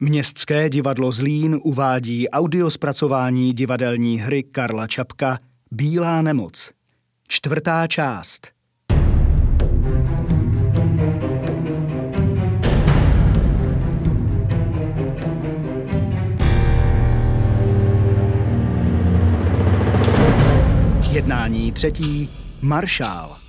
Městské divadlo Zlín uvádí audiospracování divadelní hry Karla Čapka Bílá nemoc. Čtvrtá část. Jednání třetí. Maršál.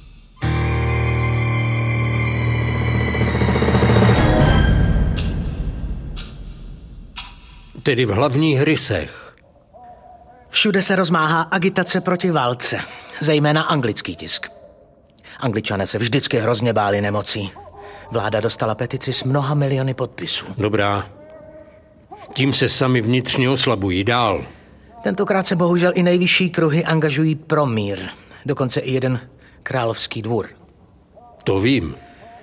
Tedy v hlavních rysech. Všude se rozmáhá agitace proti válce, zejména anglický tisk. Angličané se vždycky hrozně báli nemocí. Vláda dostala petici s mnoha miliony podpisů. Dobrá. Tím se sami vnitřně oslabují dál. Tentokrát se bohužel i nejvyšší kruhy angažují pro mír. Dokonce i jeden královský dvůr. To vím.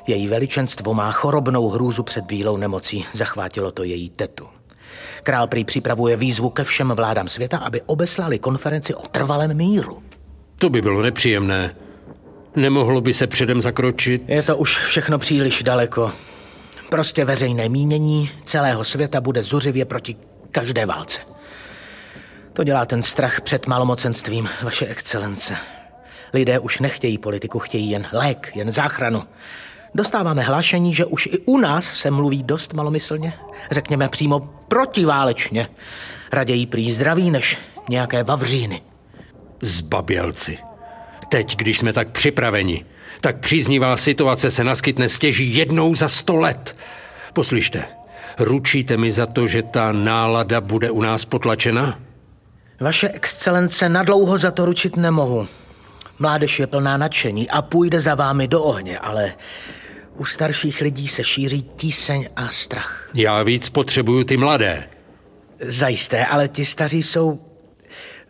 Její veličenstvo má chorobnou hrůzu před bílou nemocí. Zachvátilo to její tetu. Král prý připravuje výzvu ke všem vládám světa, aby obeslali konferenci o trvalém míru. To by bylo nepříjemné. Nemohlo by se předem zakročit? Je to už všechno příliš daleko. Prostě veřejné mínění celého světa bude zuřivě proti každé válce. To dělá ten strach před malomocenstvím, vaše excelence. Lidé už nechtějí politiku, chtějí jen lék, jen záchranu. Dostáváme hlášení, že už i u nás se mluví dost malomyslně, řekněme přímo protiválečně. Raději prý zdraví než nějaké vavříny. Zbabělci. Teď, když jsme tak připraveni, tak příznivá situace se naskytne stěží jednou za sto let. Poslyšte, ručíte mi za to, že ta nálada bude u nás potlačena? Vaše excelence, nadlouho za to ručit nemohu. Mládež je plná nadšení a půjde za vámi do ohně, ale u starších lidí se šíří tíseň a strach. Já víc potřebuju ty mladé. Zajisté, ale ti staří jsou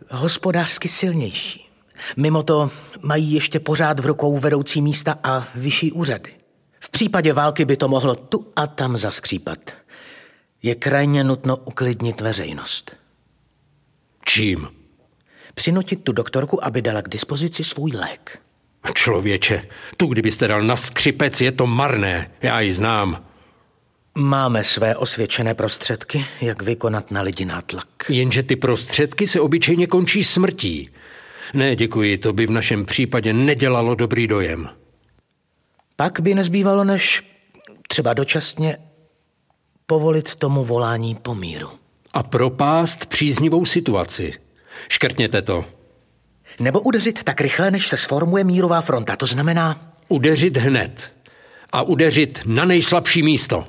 hospodářsky silnější. Mimo to mají ještě pořád v rukou vedoucí místa a vyšší úřady. V případě války by to mohlo tu a tam zaskřípat. Je krajně nutno uklidnit veřejnost. Čím? Přinutit tu doktorku, aby dala k dispozici svůj lék. Člověče, tu kdybyste dal na skřipec, je to marné. Já ji znám. Máme své osvědčené prostředky, jak vykonat na lidi nátlak. Jenže ty prostředky se obyčejně končí smrtí. Ne, děkuji, to by v našem případě nedělalo dobrý dojem. Pak by nezbývalo, než třeba dočasně povolit tomu volání po míru. A propást příznivou situaci. Škrtněte to. Nebo udeřit tak rychle, než se sformuje mírová fronta. To znamená... Udeřit hned. A udeřit na nejslabší místo.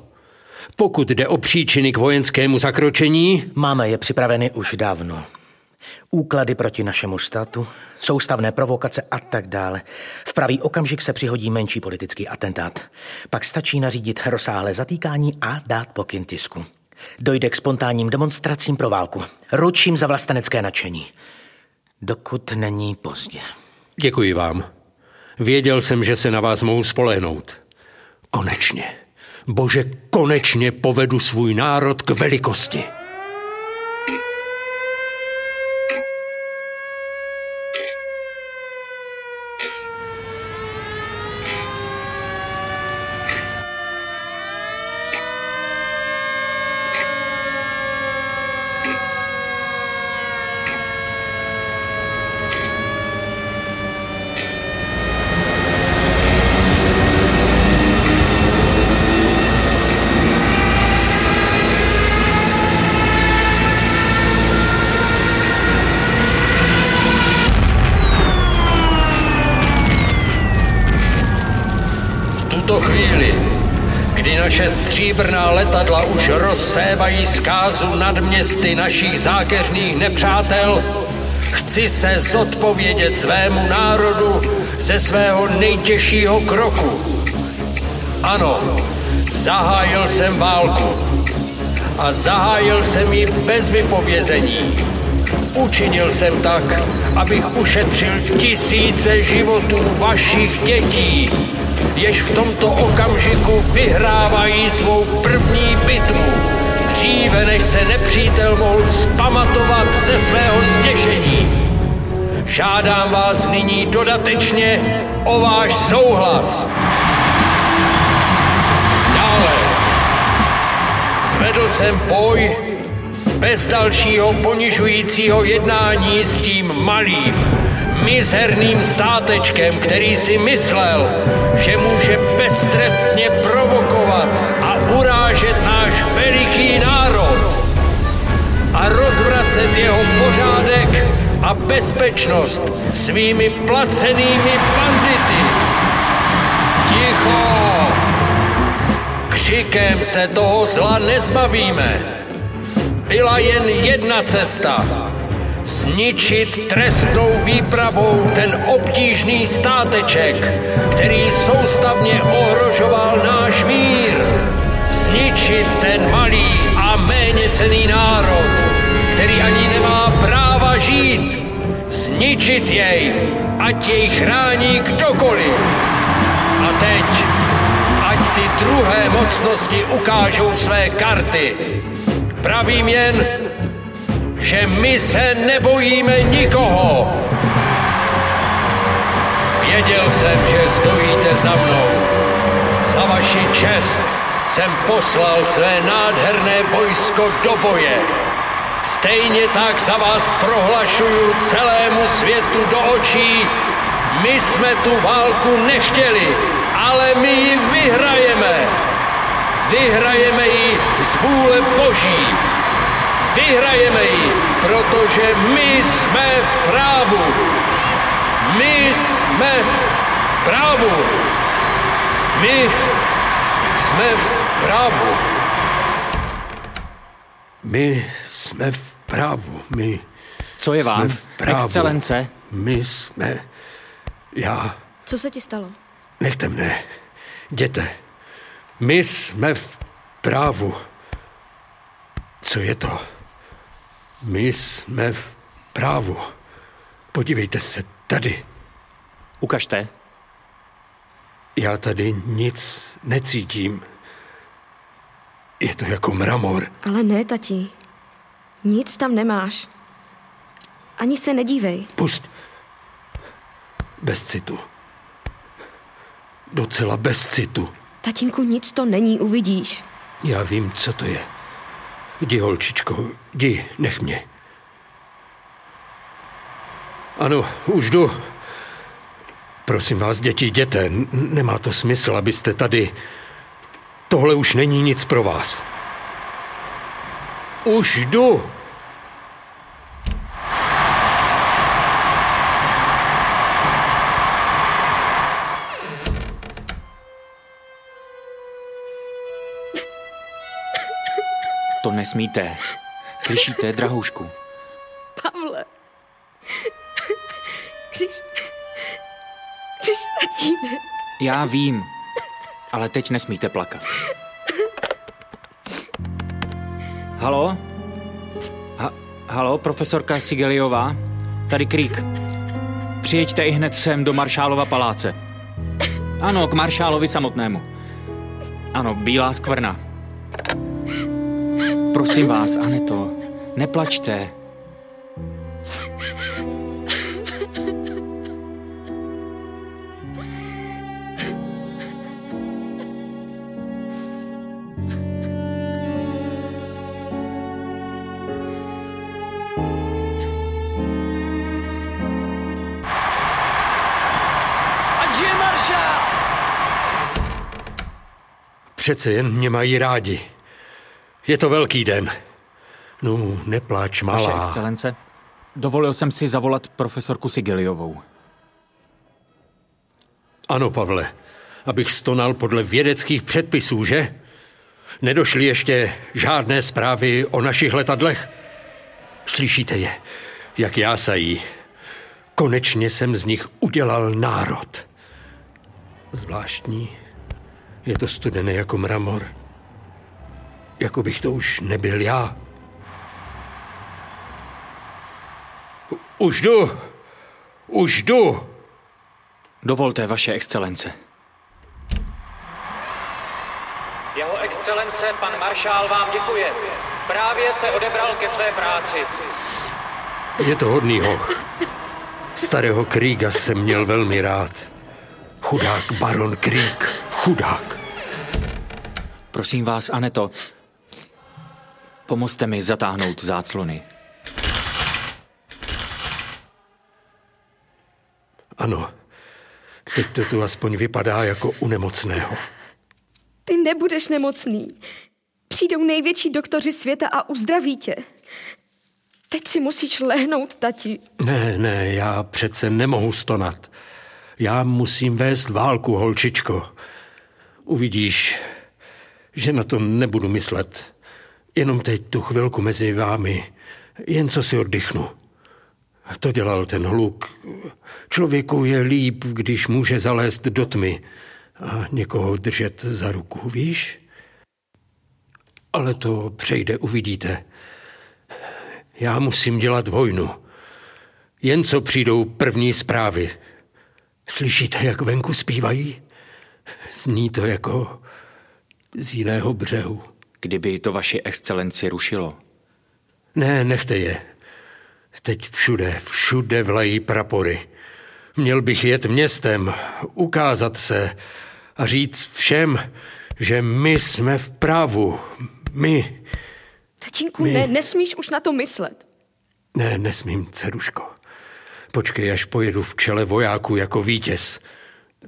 Pokud jde o příčiny k vojenskému zakročení... Máme je připraveny už dávno. Úklady proti našemu státu, soustavné provokace a tak dále. V pravý okamžik se přihodí menší politický atentát. Pak stačí nařídit rozsáhlé zatýkání a dát pokyn tisku. Dojde k spontánním demonstracím pro válku. Ručím za vlastenecké nadšení. Dokud není pozdě. Děkuji vám. Věděl jsem, že se na vás mohu spolehnout. Konečně. Bože, konečně povedu svůj národ k velikosti. Naše stříbrná letadla už rozsévají zkázu nad městy našich zákeřných nepřátel, chci se zodpovědět svému národu ze svého nejtěžšího kroku. Ano, zahájil jsem válku a zahájil jsem ji bez vypovězení. Učinil jsem tak, abych ušetřil tisíce životů vašich dětí, jež v tomto okamžiku vyhrávají svou první bitvu, dříve než se nepřítel mohl spamatovat ze svého zděšení. Žádám vás nyní dodatečně o váš souhlas. Dále. Svedl jsem boj bez dalšího ponižujícího jednání s tím malým, mizerným státečkem, který si myslel, že může beztrestně provokovat a urážet náš veliký národ a rozvracet jeho pořádek a bezpečnost svými placenými bandity. Ticho! Křikem se toho zla nezbavíme. Byla jen jedna cesta. Zničit trestnou výpravou ten obtížný státeček, který soustavně ohrožoval náš mír. Zničit ten malý a méně cený národ, který ani nemá práva žít. Zničit jej, ať jej chrání kdokoliv. A teď, ať ty druhé mocnosti ukážou své karty. Pravím jen, že my se nebojíme nikoho. Věděl jsem, že stojíte za mnou. Za vaši čest jsem poslal své nádherné vojsko do boje. Stejně tak za vás prohlašuju celému světu do očí, my jsme tu válku nechtěli, ale my ji vyhrajeme. Vyhrajeme ji z vůle Boží. Vyhrajeme ji, protože my jsme v právu. My jsme v právu. My jsme v právu. My jsme v právu. My Co je vám, v právu. excelence? My jsme... Já... Co se ti stalo? Nechte mne. Jděte. My jsme v právu. Co je to? My jsme v právu. Podívejte se tady. Ukažte. Já tady nic necítím. Je to jako mramor. Ale ne, tati. Nic tam nemáš. Ani se nedívej. Pust. Bez citu. Docela bez citu. Tatínku, nic to není, uvidíš. Já vím, co to je. Jdi, holčičko, jdi, nech mě. Ano, už jdu. Prosím vás, děti, jděte. N- Nemá to smysl, abyste tady... Tohle už není nic pro vás. Už jdu. Nesmíte. Slyšíte, drahoušku? Pavle. Když... Když tatínek... Já vím, ale teď nesmíte plakat. Halo? Ha, halo, profesorka Sigeliová? Tady Krík. Přijeďte i hned sem do Maršálova paláce. Ano, k Maršálovi samotnému. Ano, Bílá skvrna. Prosím vás, Aneto, neplačte. Přece jen mě mají rádi. Je to velký den. No, nepláč, Vaše malá. excelence, dovolil jsem si zavolat profesorku Sigeliovou. Ano, Pavle, abych stonal podle vědeckých předpisů, že? Nedošly ještě žádné zprávy o našich letadlech? Slyšíte je, jak jásají. Konečně jsem z nich udělal národ. Zvláštní. Je to studené jako mramor. Jako bych to už nebyl já. U- Už jdu. Už jdu. Dovolte, vaše excelence. Jeho excelence, pan maršál vám děkuje. Právě se odebral ke své práci. Je to hodný hoch. Starého Kríga jsem měl velmi rád. Chudák baron Kríg. Chudák. Prosím vás, Aneto, Pomozte mi zatáhnout záclony. Ano, teď to tu aspoň vypadá jako u nemocného. Ty nebudeš nemocný. Přijdou největší doktoři světa a uzdraví tě. Teď si musíš lehnout, tati. Ne, ne, já přece nemohu stonat. Já musím vést válku, holčičko. Uvidíš, že na to nebudu myslet. Jenom teď tu chvilku mezi vámi, jen co si oddychnu. To dělal ten hluk. Člověku je líp, když může zalézt do tmy a někoho držet za ruku, víš? Ale to přejde, uvidíte. Já musím dělat vojnu. Jen co přijdou první zprávy. Slyšíte, jak venku zpívají? Zní to jako z jiného břehu. Kdyby to vaši excelenci rušilo. Ne, nechte je. Teď všude, všude vlají prapory. Měl bych jet městem, ukázat se a říct všem, že my jsme v právu. My. Tatínku, My... ne, nesmíš už na to myslet. Ne, nesmím, dceruško. Počkej, až pojedu v čele vojáků jako vítěz.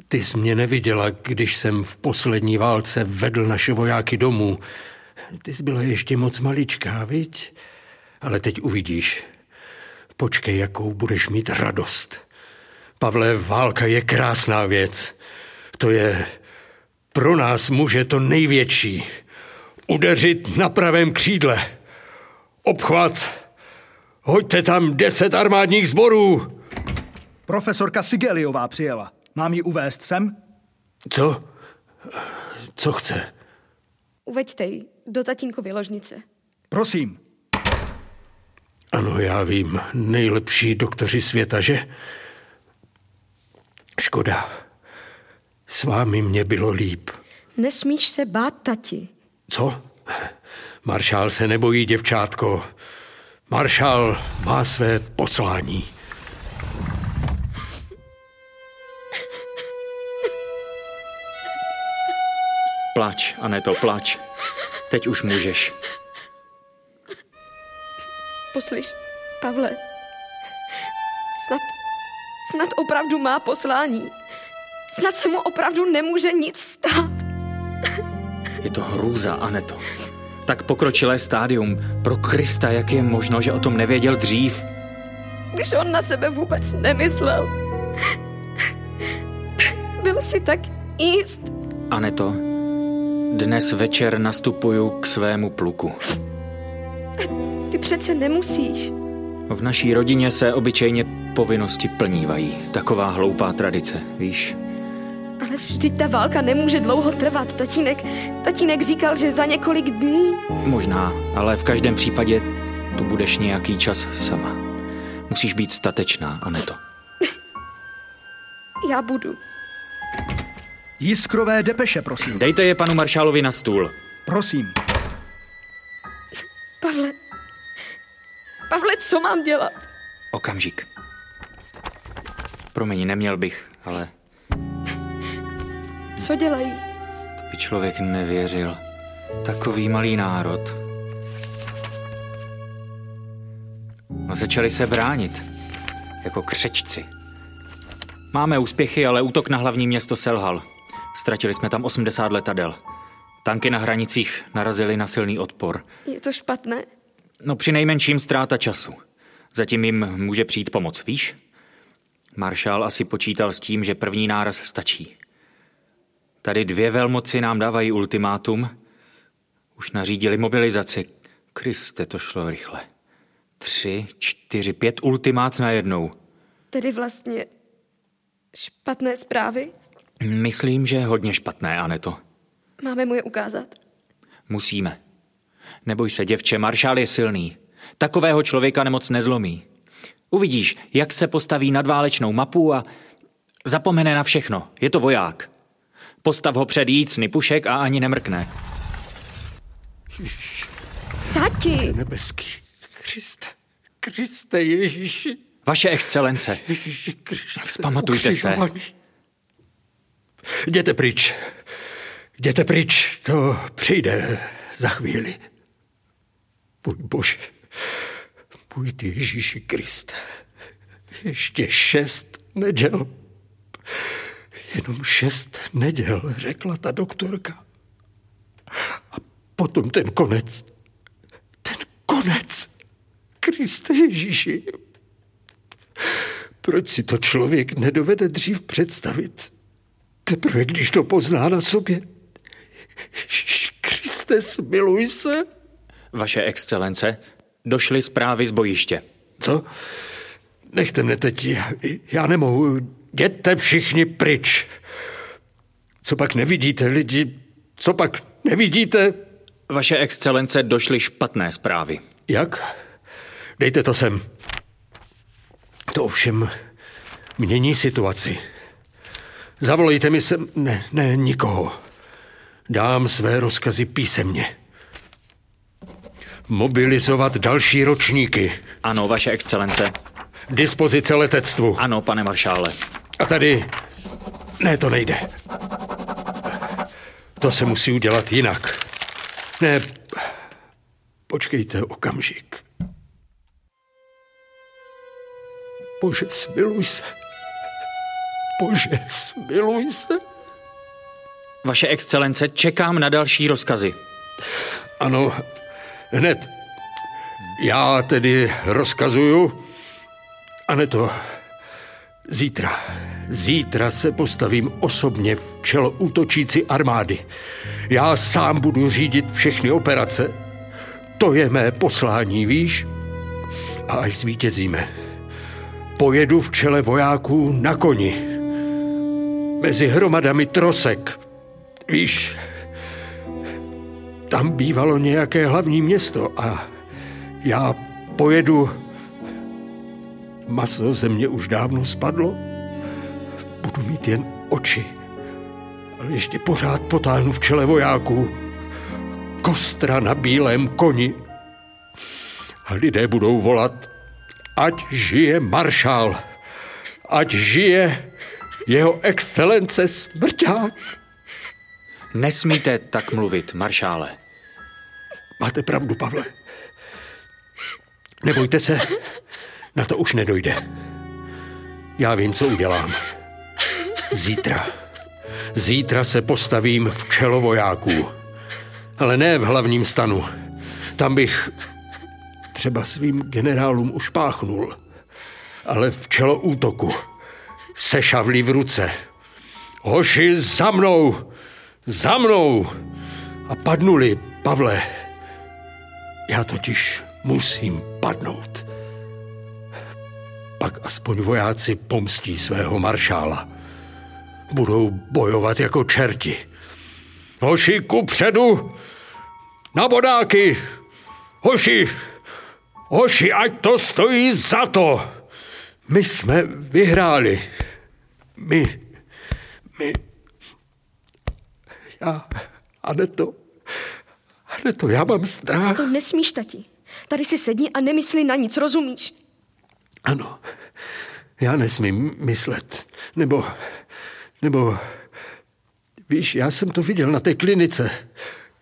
Ty jsi mě neviděla, když jsem v poslední válce vedl naše vojáky domů. Ty jsi byla ještě moc maličká, viď? Ale teď uvidíš. Počkej, jakou budeš mít radost. Pavle, válka je krásná věc. To je pro nás muže to největší. Udeřit na pravém křídle. Obchvat. Hoďte tam deset armádních sborů. Profesorka Sigeliová přijela. Mám ji uvést sem? Co? Co chce? Uveďte ji do tatínkovy ložnice. Prosím. Ano, já vím. Nejlepší doktoři světa, že? Škoda. S vámi mě bylo líp. Nesmíš se bát, tati. Co? Maršál se nebojí, děvčátko. Maršál má své poslání. Plač, Aneto, plač. Teď už můžeš. Poslyš, Pavle, snad, snad opravdu má poslání. Snad se mu opravdu nemůže nic stát. Je to hrůza, Aneto. Tak pokročilé stádium. Pro Krista, jak je možno, že o tom nevěděl dřív? Když on na sebe vůbec nemyslel. Byl si tak jist. Aneto, dnes večer nastupuju k svému pluku. Ty přece nemusíš. V naší rodině se obyčejně povinnosti plnívají. Taková hloupá tradice, víš? Ale vždyť ta válka nemůže dlouho trvat. Tatínek, tatínek říkal, že za několik dní. Možná, ale v každém případě tu budeš nějaký čas sama. Musíš být statečná, Aneto. Já budu. Jiskrové depeše, prosím. Dejte je panu maršálovi na stůl. Prosím. Pavle, Pavle, co mám dělat? Okamžik. Promiň, neměl bych, ale Co dělají? by člověk nevěřil. Takový malý národ. No, začali se bránit. Jako křečci. Máme úspěchy, ale útok na hlavní město selhal. Ztratili jsme tam 80 letadel. Tanky na hranicích narazily na silný odpor. Je to špatné? No při nejmenším ztráta času. Zatím jim může přijít pomoc, víš? Maršál asi počítal s tím, že první náraz stačí. Tady dvě velmoci nám dávají ultimátum. Už nařídili mobilizaci. Kriste, to šlo rychle. Tři, čtyři, pět ultimát najednou. Tedy vlastně špatné zprávy? Myslím, že hodně špatné, Aneto. Máme mu je ukázat? Musíme. Neboj se, děvče, maršál je silný. Takového člověka nemoc nezlomí. Uvidíš, jak se postaví nad válečnou mapu a zapomene na všechno. Je to voják. Postav ho před jícny pušek a ani nemrkne. Tati! Nebeský. Kriste, Kriste Ježíši. Vaše excelence, Ježíši Kriste. Vzpamatujte se. ukřižovaný. Jděte pryč. Jděte pryč, to přijde za chvíli. Můj Bože, můj ty Ježíši Kriste, ještě šest neděl. Jenom šest neděl, řekla ta doktorka. A potom ten konec. Ten konec. Kriste Ježíši. Proč si to člověk nedovede dřív představit? Teprve když to pozná na sobě. Kriste, smiluj se. Vaše excelence, došly zprávy z bojiště. Co? Nechte mne teď, já, já nemohu. Jděte všichni pryč. Co pak nevidíte, lidi? Co pak nevidíte? Vaše excelence, došly špatné zprávy. Jak? Dejte to sem. To ovšem mění situaci. Zavolejte mi sem... Ne, ne, nikoho. Dám své rozkazy písemně. Mobilizovat další ročníky. Ano, vaše excelence. Dispozice letectvu. Ano, pane maršále. A tady... Ne, to nejde. To se musí udělat jinak. Ne, počkejte okamžik. Bože, smiluj se. Bože, smiluj se. Vaše excelence, čekám na další rozkazy. Ano, hned. Já tedy rozkazuju. A ne to. Zítra. Zítra se postavím osobně v čelo útočící armády. Já sám budu řídit všechny operace. To je mé poslání, víš? A až zvítězíme, pojedu v čele vojáků na koni. Mezi hromadami trosek. Víš, tam bývalo nějaké hlavní město a já pojedu... Maso ze mě už dávno spadlo. Budu mít jen oči. Ale ještě pořád potáhnu v čele vojáků. Kostra na bílém koni. A lidé budou volat, ať žije maršál, ať žije jeho excelence smrťák. Nesmíte tak mluvit, maršále. Máte pravdu, Pavle. Nebojte se, na to už nedojde. Já vím, co udělám. Zítra. Zítra se postavím v čelo vojáků. Ale ne v hlavním stanu. Tam bych třeba svým generálům už páchnul. Ale v čelo útoku. Se šavlí v ruce. Hoši, za mnou! Za mnou! A padnuli, Pavle. Já totiž musím padnout. Pak aspoň vojáci pomstí svého maršála. Budou bojovat jako čerti. Hoši, ku předu! Na bodáky! Hoši! Hoši, ať to stojí za to! My jsme vyhráli. My, my, já, Aneto, Aneto, já mám strach. To nesmíš, tati. Tady si sedni a nemysli na nic, rozumíš? Ano, já nesmím myslet. Nebo, nebo, víš, já jsem to viděl na té klinice.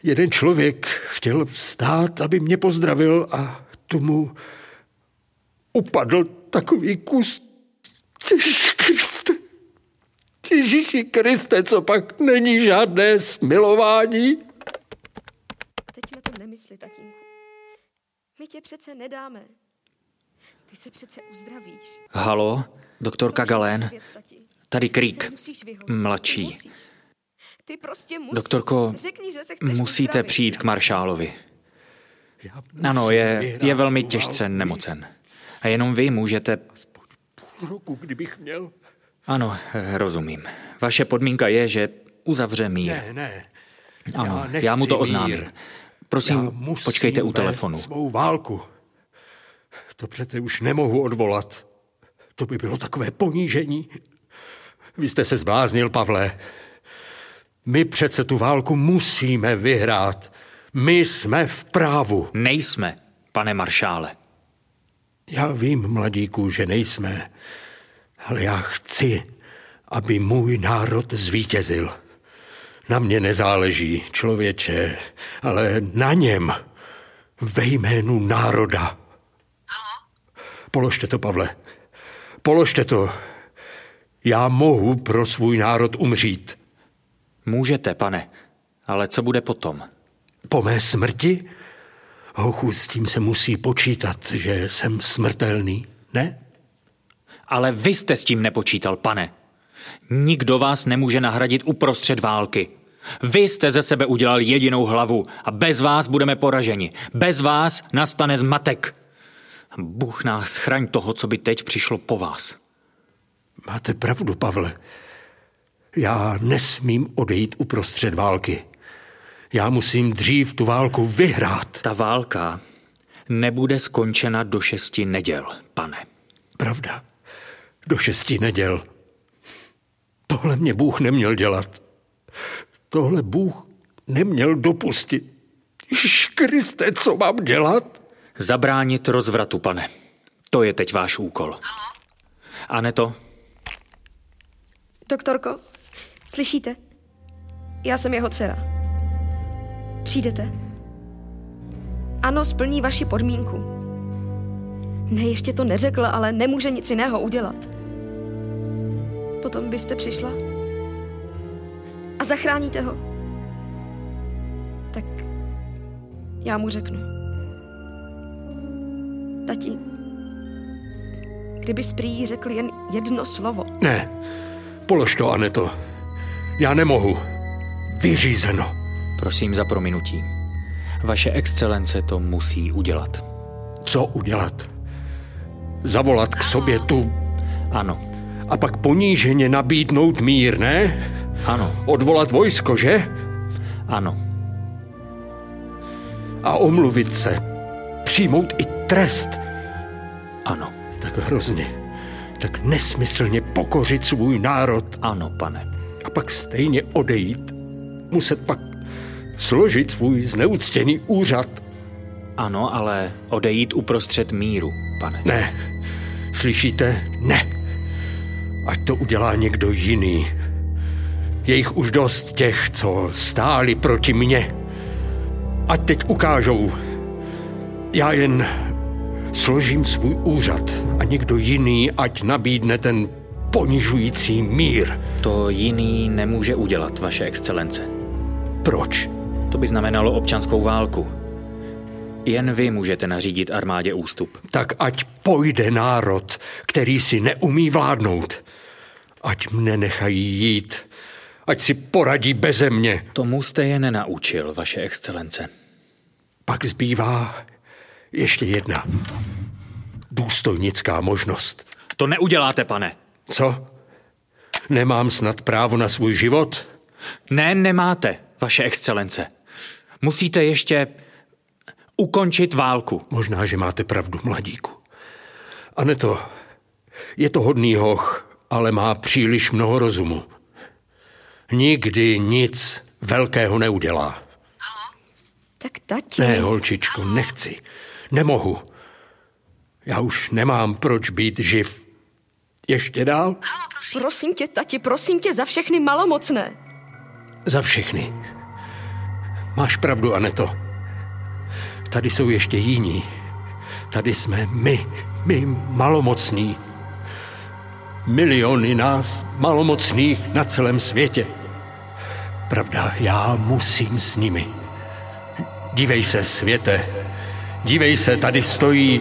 Jeden člověk chtěl vstát, aby mě pozdravil a tomu upadl takový kus. Ježíši Kriste, Ježíši Kriste, co pak není žádné smilování? Teď na to nemysli, tatínku. My tě přece nedáme. Ty se přece uzdravíš. Halo, doktorka Galén. Tady Krík, mladší. Ty prostě musíš. Doktorko, Řekni, že se musíte uzdravit. přijít k maršálovi. Ano, je, je velmi těžce nemocen. A jenom vy můžete... Půl roku, kdybych měl. Ano, rozumím. Vaše podmínka je, že uzavře mír. Ne, ne. Ano, nechci já mu to mír. oznámím. Já Prosím, musím počkejte u telefonu. svou válku. To přece už nemohu odvolat. To by bylo takové ponížení. Vy jste se zbláznil, Pavle. My přece tu válku musíme vyhrát. My jsme v právu. Nejsme, pane maršále. Já vím, mladíku, že nejsme, ale já chci, aby můj národ zvítězil. Na mě nezáleží, člověče, ale na něm. Ve jménu národa. Položte to, Pavle. Položte to. Já mohu pro svůj národ umřít. Můžete, pane, ale co bude potom? Po mé smrti? Hochu, s tím se musí počítat, že jsem smrtelný, ne? Ale vy jste s tím nepočítal, pane. Nikdo vás nemůže nahradit uprostřed války. Vy jste ze sebe udělal jedinou hlavu a bez vás budeme poraženi. Bez vás nastane zmatek. Bůh nás chraň toho, co by teď přišlo po vás. Máte pravdu, Pavle. Já nesmím odejít uprostřed války. Já musím dřív tu válku vyhrát. Ta válka nebude skončena do šesti neděl, pane. Pravda. Do šesti neděl. Tohle mě Bůh neměl dělat. Tohle Bůh neměl dopustit. Kriste, co mám dělat? Zabránit rozvratu, pane. To je teď váš úkol. Aneto, Doktorko, slyšíte? Já jsem jeho dcera. Přijdete? Ano, splní vaši podmínku. Ne, ještě to neřekl, ale nemůže nic jiného udělat. Potom byste přišla a zachráníte ho. Tak já mu řeknu. Tati, kdyby prý řekl jen jedno slovo, Ne, polož to, Aneto. Já nemohu. Vyřízeno. Prosím za prominutí. Vaše excelence to musí udělat. Co udělat? Zavolat k sobě tu Ano, a pak poníženě nabídnout mír, ne? ano, Odvolat vojsko, že? ano. A omluvit se. Přijmout i trest. Ano, Tak hrozně. Tak nesmyslně pokořit svůj národ ano, pane. a pak stejně odejít. Muset pak složit svůj zneuctěný úřad. Ano, ale odejít uprostřed míru, pane. Ne. Slyšíte? Ne. Ať to udělá někdo jiný. Je jich už dost těch, co stáli proti mně. Ať teď ukážou. Já jen složím svůj úřad a někdo jiný ať nabídne ten ponižující mír. To jiný nemůže udělat, vaše excelence. Proč? To by znamenalo občanskou válku. Jen vy můžete nařídit armádě ústup. Tak ať pojde národ, který si neumí vládnout. Ať mne nechají jít. Ať si poradí beze mě. Tomu jste je nenaučil, vaše excelence. Pak zbývá ještě jedna. Důstojnická možnost. To neuděláte, pane. Co? Nemám snad právo na svůj život? Ne, nemáte, vaše excelence. Musíte ještě ukončit válku. Možná, že máte pravdu, mladíku. A ne to. Je to hodný hoch, ale má příliš mnoho rozumu. Nikdy nic velkého neudělá. tak tati... Ne, holčičko, nechci. Nemohu. Já už nemám proč být živ. Ještě dál? Prosím tě, tati, prosím tě za všechny malomocné. Za všechny. Máš pravdu, Aneto. Tady jsou ještě jiní. Tady jsme my, my malomocní. Miliony nás malomocných na celém světě. Pravda, já musím s nimi. Dívej se, světe. Dívej se, tady stojí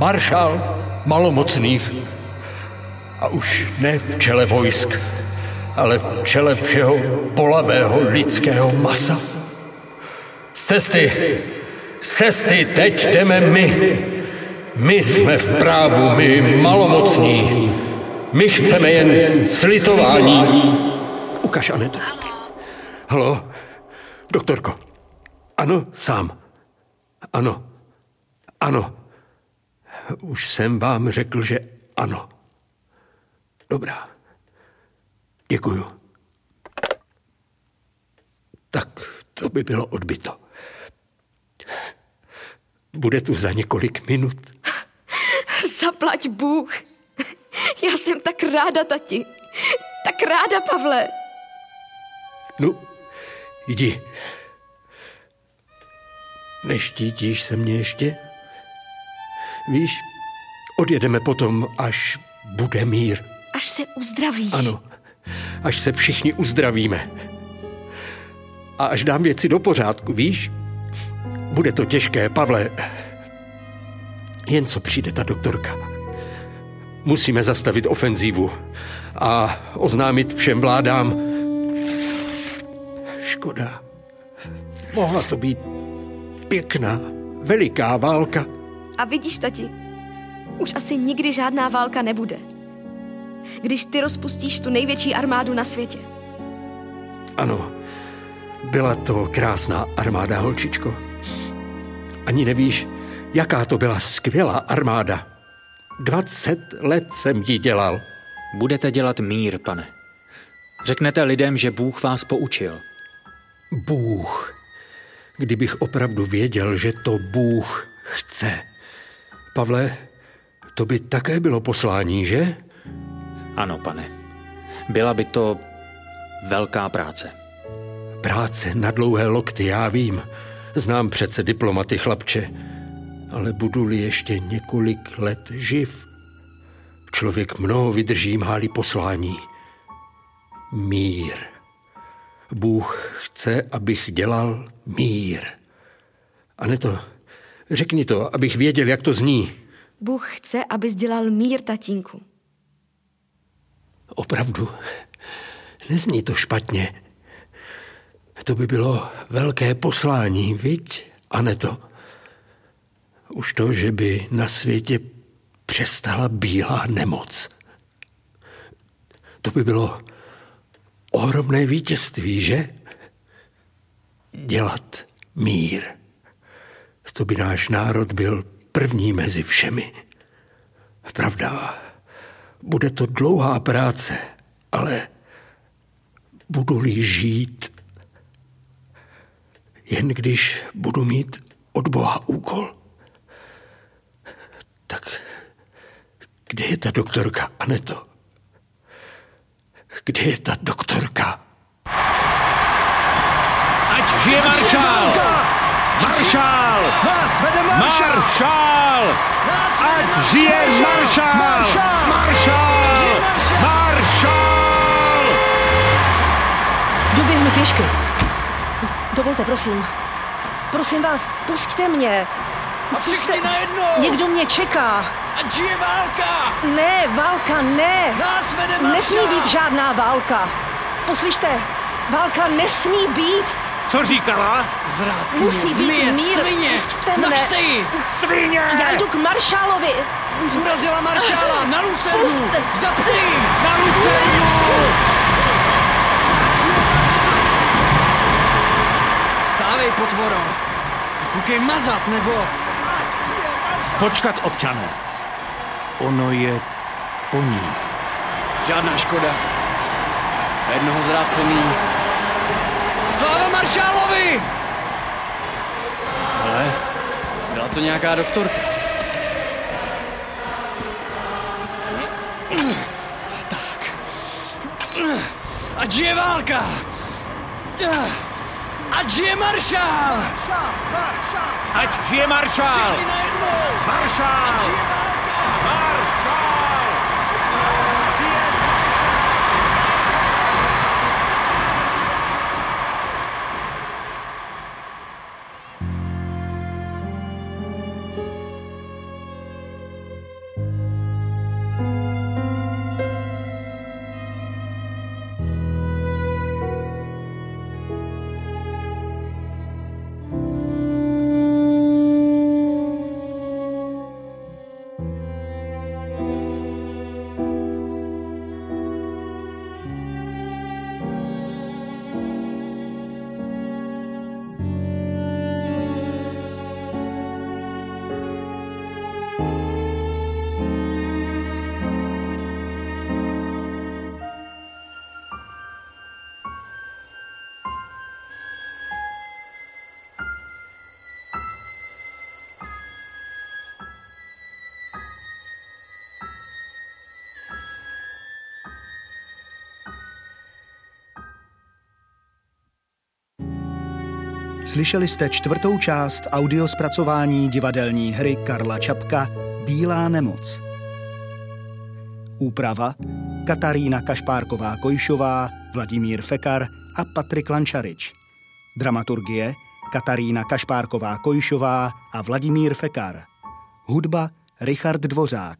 maršál malomocných. A už ne v čele vojsk, ale v čele všeho polavého lidského masa. Z cesty, z cesty teď jdeme my. My jsme v právu, my malomocní. My chceme jen slitování. Ukaž, Anet. Halo, doktorko. Ano, sám. Ano, ano. Už jsem vám řekl, že ano. Dobrá. Děkuju. Tak to by bylo odbyto. Bude tu za několik minut. Zaplať Bůh. Já jsem tak ráda, tati. Tak ráda, Pavle. No, jdi. Neštítíš se mě ještě? Víš, odjedeme potom, až bude mír. Až se uzdravíš. Ano, až se všichni uzdravíme. A až dám věci do pořádku, víš? Bude to těžké, Pavle. Jen co přijde ta doktorka. Musíme zastavit ofenzívu a oznámit všem vládám. Škoda. Mohla to být pěkná, veliká válka. A vidíš, tati, už asi nikdy žádná válka nebude. Když ty rozpustíš tu největší armádu na světě. Ano, byla to krásná armáda, holčičko. Ani nevíš, jaká to byla skvělá armáda. 20 let jsem ji dělal. Budete dělat mír, pane. Řeknete lidem, že Bůh vás poučil. Bůh. Kdybych opravdu věděl, že to Bůh chce. Pavle, to by také bylo poslání, že? Ano, pane. Byla by to velká práce. Práce na dlouhé lokty, já vím. Znám přece diplomaty, chlapče. Ale budu-li ještě několik let živ, člověk mnoho vydrží, máli poslání. Mír. Bůh chce, abych dělal mír. A ne to, řekni to, abych věděl, jak to zní. Bůh chce, abys dělal mír, tatínku. Opravdu, nezní to špatně. To by bylo velké poslání, viď, Aneto? Už to, že by na světě přestala bílá nemoc. To by bylo ohromné vítězství, že? Dělat mír. To by náš národ byl první mezi všemi. Pravda, bude to dlouhá práce, ale budu-li žít, jen když budu mít od Boha úkol. Tak kde je ta doktorka, Aneto? Kde je ta doktorka? Ať žije maršál! Maršál! Nás vede maršál! Maršál! Ať žije maršál! Maršál! Maršál! Maršál! Doběhnu pěšky. Dovolte, prosím. Prosím vás, pusťte mě. A všichni najednou! Někdo mě čeká. Ať žije válka! Ne, válka, ne. Nás vede maršál! Nesmí být žádná válka. Poslyšte, válka nesmí být. Co říkala? Zrádkyně, Musí být zmije, mír. svině! Pusťte mne. Nažte ji! Svině! Já jdu k maršálovi. Urazila maršála na Lucernu! Zapni! Na Lucernu! Vstávej, potvoro! Koukej mazat, nebo... Počkat, občané. Ono je po ní. Žádná škoda. A jednoho zrácený. Sláva maršálovi! Ale byla to nějaká doktorka. Tak. Ať žije válka! Ať žije maršál! Ať žije maršál! Všichni najednou! Maršál! Ať žije válka! Maršál! Slyšeli jste čtvrtou část audiospracování divadelní hry Karla Čapka Bílá nemoc. Úprava Katarína Kašpárková-Kojšová, Vladimír Fekar a Patrik Lančarič. Dramaturgie Katarína Kašpárková-Kojšová a Vladimír Fekar. Hudba Richard Dvořák.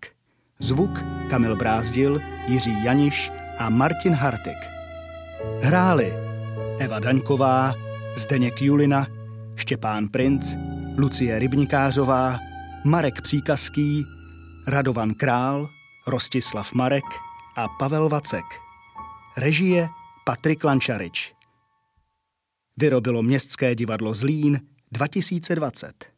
Zvuk Kamil Brázdil, Jiří Janiš a Martin Hartik. Hráli Eva Daňková, Zdeněk Julina, Štěpán Princ, Lucie Rybnikářová, Marek Příkazký, Radovan Král, Rostislav Marek a Pavel Vacek. Režie Patrik Lančarič. Vyrobilo Městské divadlo Zlín 2020.